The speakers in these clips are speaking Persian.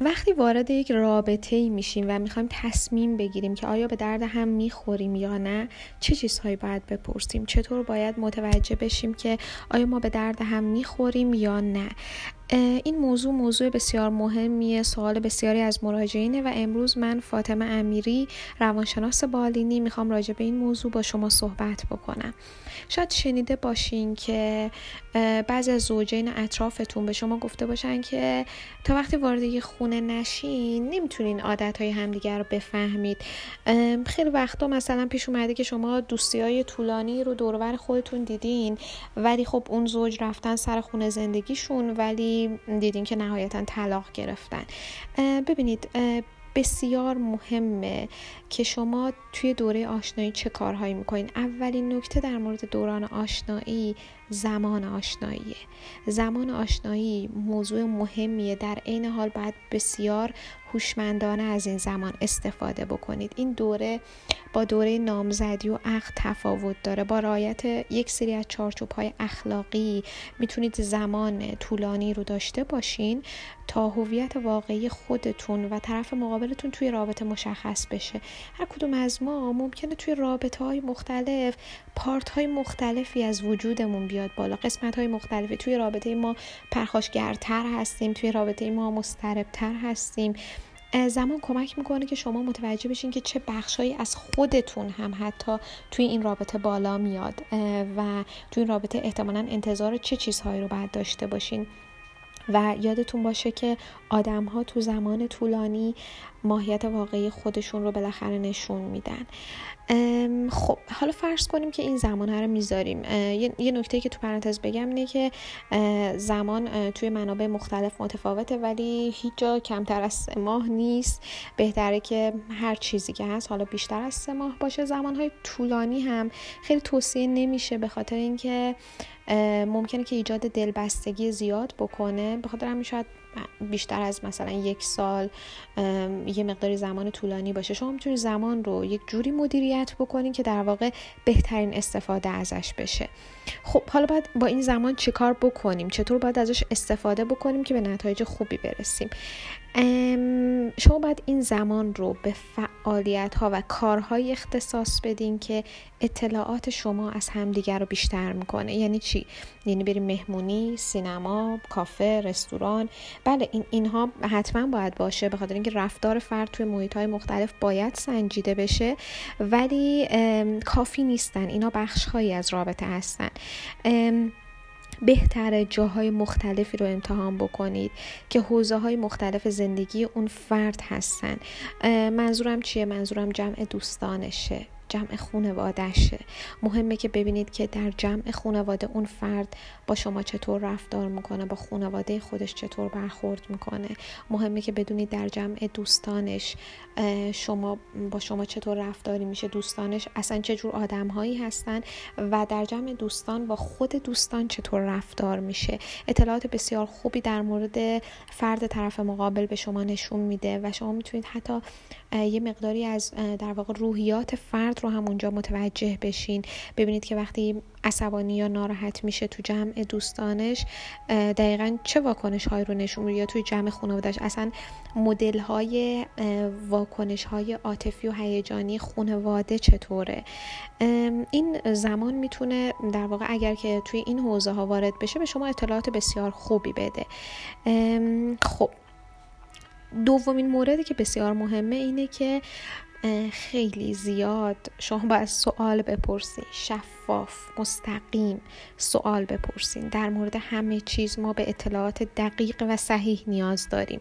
وقتی وارد یک رابطه ای میشیم و می‌خوایم تصمیم بگیریم که آیا به درد هم می‌خوریم یا نه چه چیزهایی باید بپرسیم؟ چطور باید متوجه بشیم که آیا ما به درد هم می‌خوریم یا نه؟ این موضوع موضوع بسیار مهمیه. سوال بسیاری از مراجعینه و امروز من فاطمه امیری روانشناس بالینی می‌خوام راجع به این موضوع با شما صحبت بکنم. شاید شنیده باشین که بعضی از زوجین اطرافتون به شما گفته باشن که تا وقتی وارد یه خونه نشین نمی‌تونین عادت های همدیگر رو بفهمید. خیلی وقتا مثلا پیش اومده که شما دوستی های طولانی رو دورور خودتون دیدین ولی خب اون زوج رفتن سر خونه زندگیشون ولی دیدین که نهایتا طلاق گرفتن. ببینید بسیار مهمه که شما توی دوره آشنایی چه کارهایی می‌کنین. اولین نکته در مورد دوران آشنایی زمان آشناییه. زمان آشنایی موضوع مهمیه. در عین حال باید بسیار هوشمندانه از این زمان استفاده بکنید. این دوره با دوره نامزدی و عقد تفاوت داره. با رعایت یک سری از چارچوب های اخلاقی می‌تونید زمان طولانی رو داشته باشین تا هویت واقعی خودتون و طرف مقابلتون توی رابطه مشخص بشه. هر کدوم از ما ممکنه توی رابطه های مختلف پارت های مختلفی از وجودمون بیاد بالا. قسمت های مختلفی توی رابطه ما پرخاشگرتر هستیم توی رابطه ما مستربتر هستیم. زمان کمک می‌کنه که شما متوجه بشین که چه بخشهایی از خودتون هم حتی توی این رابطه بالا میاد. و توی این رابطه احتمالا انتظار چه چیزهایی رو باید داشته باشین. و یادتون باشه که آدم ها تو زمان طولانی ماهیت واقعی خودشون رو بالاخره نشون میدن. خب حالا فرض کنیم که این زمان رو می‌ذاریم. یه نکته که تو پرانتز بگم اینه که زمان توی منابع مختلف متفاوته ولی هیچ جا کمتر از سه ماه نیست. بهتره که هر چیزی که هست حالا بیشتر از سه ماه باشه. زمانهای طولانی هم خیلی توصیه نمیشه به خاطر اینکه ممکنه که ایجاد دلبستگی زیاد بکنه. به خاطر همین شاید بیشتر از مثلا یک سال یه مقداری زمان طولانی باشه. شما می‌تونید زمان رو یک جوری مدیریت بکنید که در واقع بهترین استفاده ازش بشه. خب حالا باید با این زمان چیکار بکنیم؟ چطور باید ازش استفاده بکنیم که به نتایج خوبی برسیم؟ شما باید این زمان رو به فعالیت ها و کارهای اختصاص بدین که اطلاعات شما از همدیگر رو بیشتر می‌کنه. یعنی چی؟ یعنی بریم مهمونی سینما کافه رستوران. بله این اینها حتما باید باشه به خاطر اینکه رفتار فرد توی محیط های مختلف باید سنجیده بشه ولی کافی نیستن. اینا بخش هایی از رابطه هستن. بهتره جاهای مختلفی رو امتحان بکنید که حوزه های مختلف زندگی اون فرد هستن. منظورم چیه؟ منظورم جمع دوستانشه. جمع خونوادهشه مهمه که ببینید که در جمع خونواده اون فرد با شما چطور رفتار می‌کنه با خونواده خودش چطور برخورد می‌کنه. مهمه که بدونید در جمع دوستانش شما با شما چطور رفتاری میشه دوستانش اصلا چه جور آدم هایی هستن و در جمع دوستان با خود دوستان چطور رفتار میشه. اطلاعات بسیار خوبی در مورد فرد طرف مقابل به شما نشون میده و شما می‌تونید حتی یه مقداری از در واقع روحیات فرد رو هم اونجا متوجه بشین. ببینید که وقتی عصبانی یا ناراحت میشه تو جمع دوستانش دقیقا چه واکنش های رو نشون میده؟ یا توی جمع خانوادهش اصلا مدل های واکنش های عاطفی و هیجانی خانواده چطوره؟ این زمان می‌تونه در واقع اگر که توی این حوزه ها وارد بشه به شما اطلاعات بسیار خوبی بده. خب دومین موردی که بسیار مهمه اینه که خیلی زیاد شما باید سوال بپرسید شفاف. مستقیم سوال بپرسین. در مورد همه چیز ما به اطلاعات دقیق و صحیح نیاز داریم.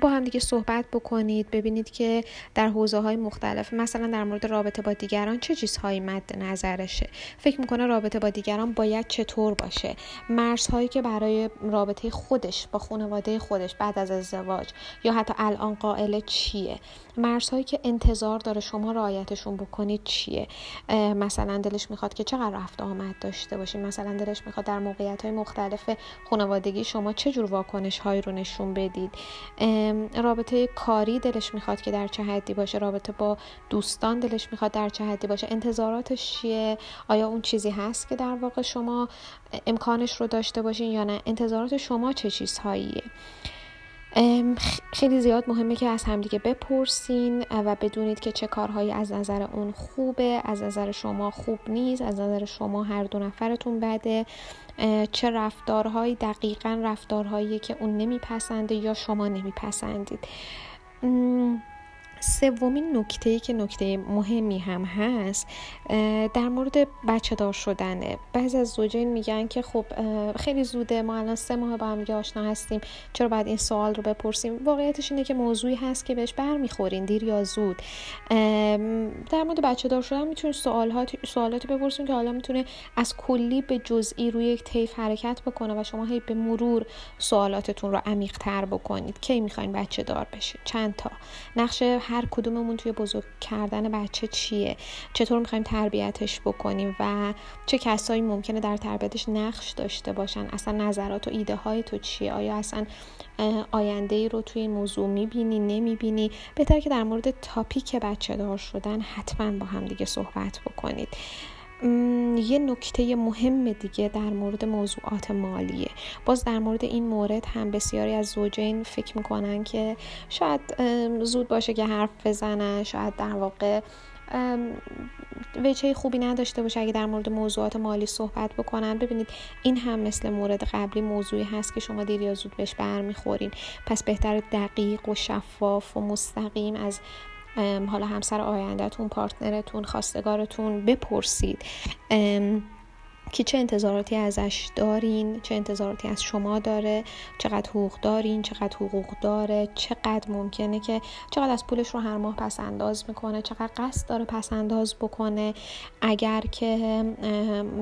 با هم دیگه صحبت بکنید ببینید که در حوزه های مختلف مثلا در مورد رابطه با دیگران چه چیزهایی مد نظرشه. فکر می‌کنه رابطه با دیگران باید چطور باشه؟ مرزهایی که برای رابطه خودش با خانواده خودش بعد از ازدواج یا حتی الان قائل چیه؟ مرزهایی که انتظار داره شما رعایتشون بکنید چیه؟ مثلا دلش می‌خواد که چقدر رفت آمد داشته باشید مثلا دلش می‌خواد در موقعیت های مختلف خانوادگی شما چه جور واکنش هایی رو نشون بدید؟ رابطه کاری دلش می‌خواد که در چه حدی باشه؟ رابطه با دوستان دلش می‌خواد در چه حدی باشه؟ انتظاراتش چیه؟ آیا اون چیزی هست که در واقع شما امکانش رو داشته باشین یا نه؟ انتظارات شما چه چیزهاییه؟ خیلی زیاد مهمه که از همدیگه بپرسین و بدونید که چه کارهایی از نظر اون خوبه از نظر شما خوب نیست از نظر شما هر دو نفرتون بده. چه رفتارهایی دقیقا رفتارهایی که اون نمیپسنده یا شما نمیپسندید. سومین نکته که نکته مهمی هم هست در مورد بچه دار شدنه. بعضی از زوجین میگن که خب خیلی زوده ما الان سه ماه با هم آشنا هستیم چرا باید این سوال رو بپرسیم؟ واقعیتش اینه که موضوعی هست که بهش برمیخورین دیر یا زود. در مورد بچه دار شدن می‌تونید سوالات سوالاتی بپرسیم که حالا می‌تونه از کلی به جزئی روی یک طیف حرکت بکنه و شما هی به مرور سوالاتتون رو عمیق تر بکنید. کی می‌خواین بچه دار بشید چند تا نقشه هر کدوممون توی بزرگ کردن بچه چیه؟ چطور می‌خوایم تربیتش بکنیم؟ و چه کسایی ممکنه در تربیتش نقش داشته باشن؟ اصلا نظرات و ایده های تو چیه؟ آیا اصلا آینده ای رو توی این موضوع می‌بینی نمی‌بینی؟ بهتر که در مورد تاپیک بچه دار شدن حتما با هم دیگه صحبت بکنید. یه نکته مهم دیگه در مورد موضوعات مالیه. باز در مورد این مورد هم بسیاری از زوجین فکر می‌کنن که شاید زود باشه که حرف بزنن شاید در واقع وجهه خوبی نداشته باشه اگه در مورد موضوعات مالی صحبت بکنن. ببینید این هم مثل مورد قبلی موضوعی هست که شما دیر یا زود بهش برمیخورین. پس بهتر دقیق و شفاف و مستقیم از حالا همسر آیندهتون پارتنرتون خواستگارتون بپرسید. که چه انتظاراتی ازش دارین؟ چه انتظاراتی از شما داره؟ چقدر حقوق دارین؟ چقدر حقوق داره؟ چقدر ممکنه که چقدر از پولش رو هر ماه پس انداز می‌کنه؟ چقدر قصد داره پس انداز بکنه؟ اگر که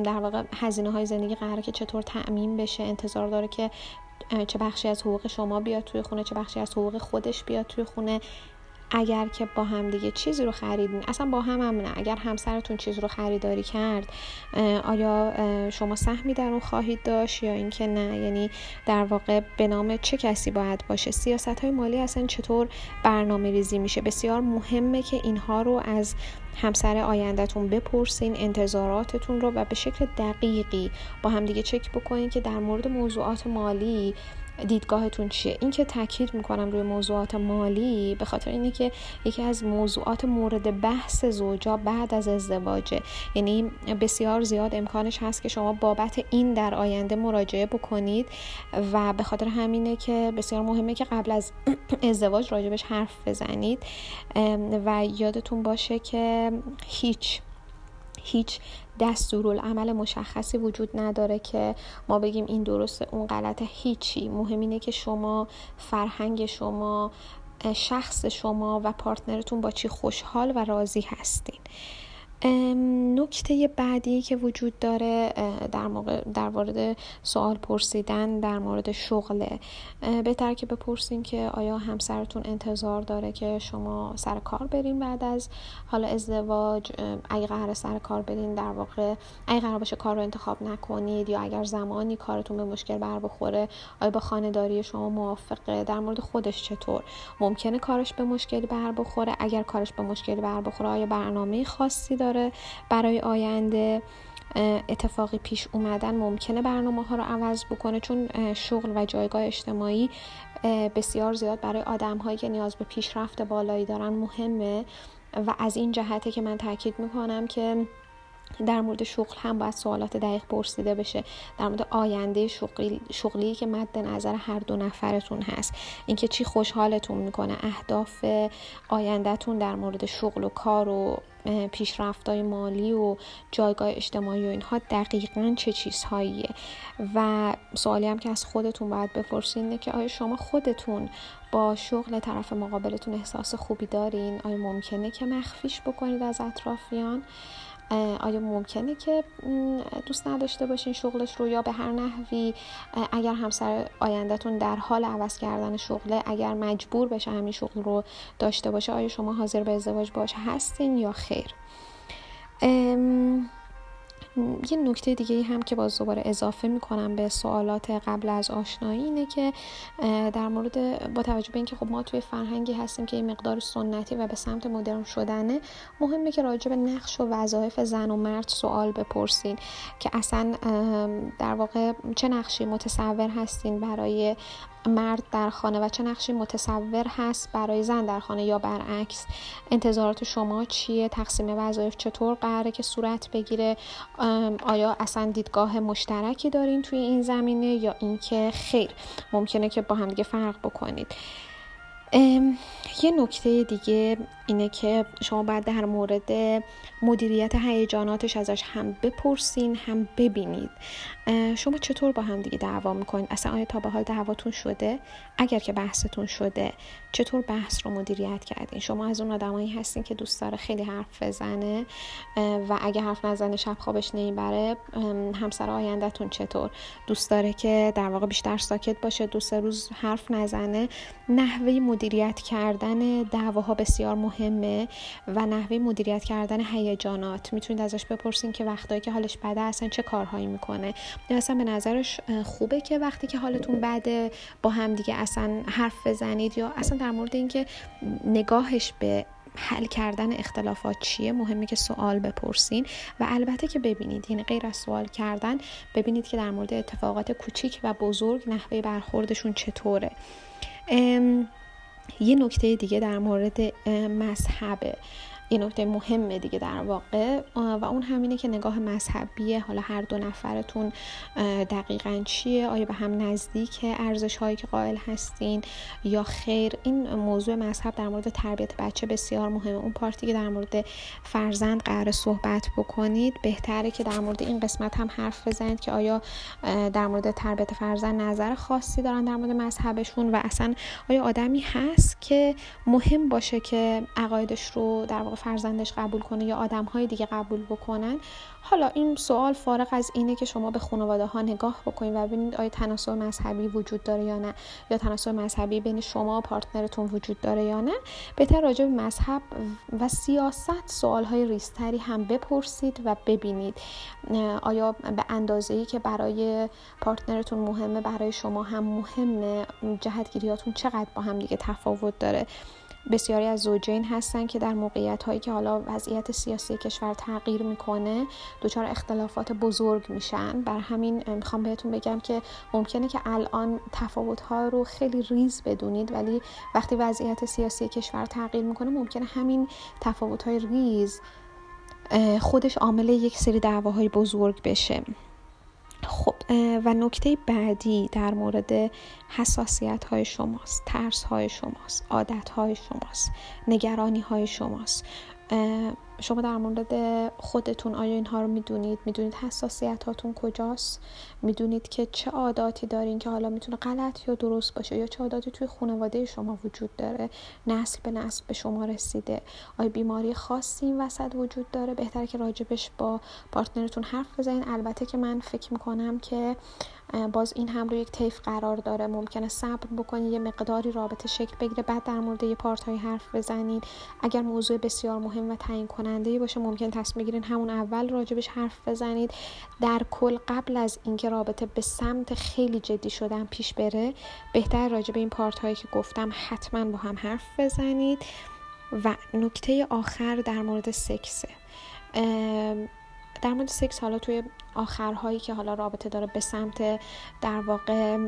در واقع هزینه های زندگی قراره که چطور تأمین بشه؟ انتظار داره که چه بخشی از حقوق شما بیاد توی خونه چه بخشی از حقوق خودش بیاد توی خونه؟ اگر که با هم دیگه چیزی رو خریدین اصلا با هم هم نه. اگر همسرتون چیز رو خریداری کرد آیا شما سهمی در اون خواهید داشت یا اینکه نه؟ یعنی در واقع به نام چه کسی باید باشه؟ سیاست های مالی اصلا چطور برنامه ریزی میشه؟ بسیار مهمه که اینها رو از همسر آیندهتون بپرسین انتظاراتتون رو و به شکل دقیقی با همدیگه چک بکنین که در مورد موضوعات مالی دیدگاهتون چیه؟ این که تاکید می‌کنم روی موضوعات مالی به خاطر اینه که یکی از موضوعات مورد بحث زوجا بعد از ازدواجه. یعنی بسیار زیاد امکانش هست که شما بابت این در آینده مراجعه بکنید و به خاطر همینه که بسیار مهمه که قبل از ازدواج راجبش حرف بزنید. و یادتون باشه که هیچ هیچ دستورالعمل مشخصی وجود نداره که ما بگیم این درسته اون غلطه. هیچی. مهم اینه که شما فرهنگ شما شخص شما و پارتنرتون با چی خوشحال و راضی هستین. نکته بعدی که وجود داره در, موقع در مورد سوال پرسیدن در مورد شغله بهتر که بپرسیم که آیا همسرتون انتظار داره که شما سر کار برین بعد از حالا ازدواج؟ اگه قرار سر کار برین در واقع اگه قرار باشه کار رو انتخاب نکنید یا اگر زمانی کارتون به مشکل بر بخوره آیا با خانهداری شما موافقه؟ در مورد خودش چطور؟ ممکنه کارش به مشکلی بر بخوره؟ اگر کارش به مشکلی بر بخوره آیا برنامه خاصی داره داره برای آینده اتفاقی پیش اومدن ممکنه برنامه ها رو عوض بکنه چون شغل و جایگاه اجتماعی بسیار زیاد برای آدم هایی که نیاز به پیشرفت بالایی دارن مهمه. و از این جهته که من تاکید می‌کنم که در مورد شغل هم باید سوالات دقیق پرسیده بشه. در مورد آینده شغلی, شغلی که مد نظر هر دو نفرتون هست. اینکه چی خوشحالتون می‌کنه. اهداف آیندهتون در مورد شغل و کار و پیشرفتهای مالی و جایگاه اجتماعی و اینها دقیقا چه چیزهاییه؟ و سوالی هم که از خودتون باید بپرسین اینه که آیا شما خودتون با شغل طرف مقابلتون احساس خوبی دارین؟ آیا ممکنه که مخفیش بکنید از اطرافیان؟ آیا ممکنه که دوست نداشته باشین شغلش رو؟ یا به هر نحوی اگر همسر آیندهتون در حال عوض کردن شغله اگر مجبور بشه همین شغل رو داشته باشه آیا شما حاضر به ازدواج باشه هستین یا خیر؟ یه نکته دیگه هم که باز دوباره اضافه می‌کنم به سوالات قبل از آشنایی اینه که در مورد با توجه به اینکه خب ما توی فرهنگی هستیم که این مقدار سنتی و به سمت مدرن شدنه مهمه که راجع به نقش و وظایف زن و مرد سوال بپرسین که اصلا در واقع چه نقشی متصور هستین برای مرد در خانه و چه نقشی متصور هست برای زن در خانه یا برعکس؟ انتظارات شما چیه؟ تقسیم وظایف چطور قراره که صورت بگیره؟ آیا اصلا دیدگاه مشترکی دارین توی این زمینه یا اینکه خیر ممکنه که با هم دیگه فرق بکنید؟ یه نکته دیگه اینه که شما باید در مورد مدیریت هیجاناتش ازش هم بپرسین هم ببینید. شما چطور با هم دیگه دعوا می‌کنید اصلا آیا تا به حال دعواتون شده؟ اگر که بحثتون شده چطور بحث رو مدیریت کردین؟ شما از اون آدمایی هستین که دوست داره خیلی حرف بزنه و اگه حرف نزنه شب خوابش نمی‌بره همسر آیندهتون چطور؟ دوست داره که در واقع بیشتر ساکت باشه دو روز حرف نزنه. نحوه مدیریت کردن دعواها بسیار مهمه و نحوه مدیریت کردن هیجانات. می‌تونید ازش بپرسین که وقتایی که حالش بده اصلا چه کارهایی می‌کنه. یا اصلا به نظرش خوبه که وقتی که حالتون بده با هم دیگه اصلا حرف بزنید یا اصلا در مورد اینکه نگاهش به حل کردن اختلافات چیه مهمه که سوال بپرسین. و البته که ببینید یعنی غیر از سوال کردن ببینید که در مورد اتفاقات کوچیک و بزرگ نحوه برخوردشون چطوره. یه نکته دیگه در مورد مذهبه. یه نکته مهمه دیگه در واقع و اون همینه که نگاه مذهبیه حالا هر دو نفرتون دقیقا چیه؟ آیا به هم نزدیک ارزش هایی که قائل هستین؟ یا خیر؟ این موضوع مذهب در مورد تربیت بچه بسیار مهمه. اون پارتی که در مورد فرزند قرار صحبت بکنید بهتره که در مورد این قسمت هم حرف بزنید که آیا در مورد تربیت فرزند نظر خاصی دارن در مورد مذهبشون و اصلا آیا آدمی هست که مهم باشه که عقایدش رو در واقع فرزندش قبول کنه یا آدم های دیگه قبول بکنن؟ حالا این سوال فارغ از اینه که شما به خانواده ها نگاه بکنید و ببینید آیا تناسب مذهبی وجود داره یا نه یا تناسب مذهبی بین شما و پارتنرتون وجود داره یا نه؟ بهتر راجع به مذهب و سیاست سوال های ریستری هم بپرسید و ببینید. آیا به اندازه ای که برای پارتنرتون مهمه برای شما هم مهمه جهتگیریاتون چقدر با هم دیگه تفاوت داره؟ بسیاری از زوجین هستن که در موقعیت هایی که حالا وضعیت سیاسی کشور تغییر می‌کنه دچار اختلافات بزرگ میشن. بر همین می‌خوام بهتون بگم که ممکنه که الان تفاوت ها رو خیلی ریز بدونید ولی وقتی وضعیت سیاسی کشور تغییر می‌کنه ممکنه همین تفاوت های ریز خودش عامل یک سری دعواهای بزرگ بشه. خب و نکته بعدی در مورد حساسیت های شماست ترس های شماست عادت های شماست نگرانی های شماست شما در مورد خودتون آیا اینها رو می‌دونید؟ می‌دونید حساسیت هاتون کجاست؟ می‌دونید که چه عاداتی دارین که حالا می‌تونه غلط یا درست باشه یا چه عاداتی توی خانواده شما وجود داره؟ نسل به نسل به شما رسیده. آیا بیماری خاصی این وسط وجود داره؟ بهتره که راجبش با پارتنرتون حرف بزنین. البته که من فکر می‌کنم که باز این هم رو یک طیف قرار داره. ممکنه صبر بکنید یه مقداری رابطه شکل بگیره بعد در مورد یه پارت های حرف بزنید اگر موضوع بسیار مهم و تعیین باشه ممکن تصمیم بگیرین همون اول راجبش حرف بزنید. در کل قبل از اینکه رابطه به سمت خیلی جدی شدن پیش بره بهتر راجب این پارت هایی که گفتم حتما با هم حرف بزنید. و نکته آخر در مورد سکسه در مورد سکس حالا توی آخرهایی که حالا رابطه داره به سمت در واقع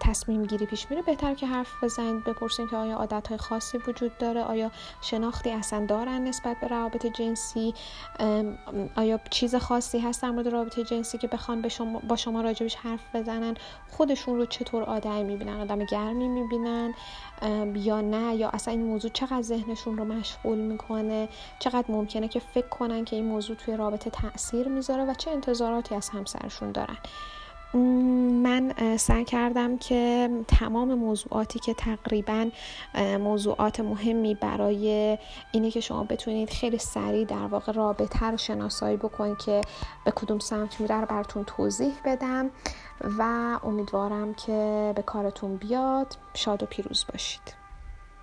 تصمیم گیری پیش میره بهتر که حرف بزنید بپرسید که آیا عادت های خاصی وجود داره؟ آیا شناختی اصلا دارن نسبت به روابط جنسی؟ آیا چیز خاصی هست در مورد رابطه جنسی که بخوان به شما با شما راجبش حرف بزنن؟ خودشون رو چطور آدمی می‌بینن؟ آدم گرمی می‌بینن؟ یا نه؟ یا اصلا این موضوع چقدر ذهنشون رو مشغول می‌کنه؟ چقدر ممکنه که فکر کنن که این موضوع توی رابطه تاثیر می‌ذاره؟ و چه انتظاراتی از همسرشون دارن. من سعی کردم که تمام موضوعاتی که تقریبا موضوعات مهمی برای اینه که شما بتونید خیلی سریع در واقع رابطه رو شناسایی بکنید که به کدوم سمت میره رو براتون توضیح بدم و امیدوارم که به کارتون بیاد. شاد و پیروز باشید.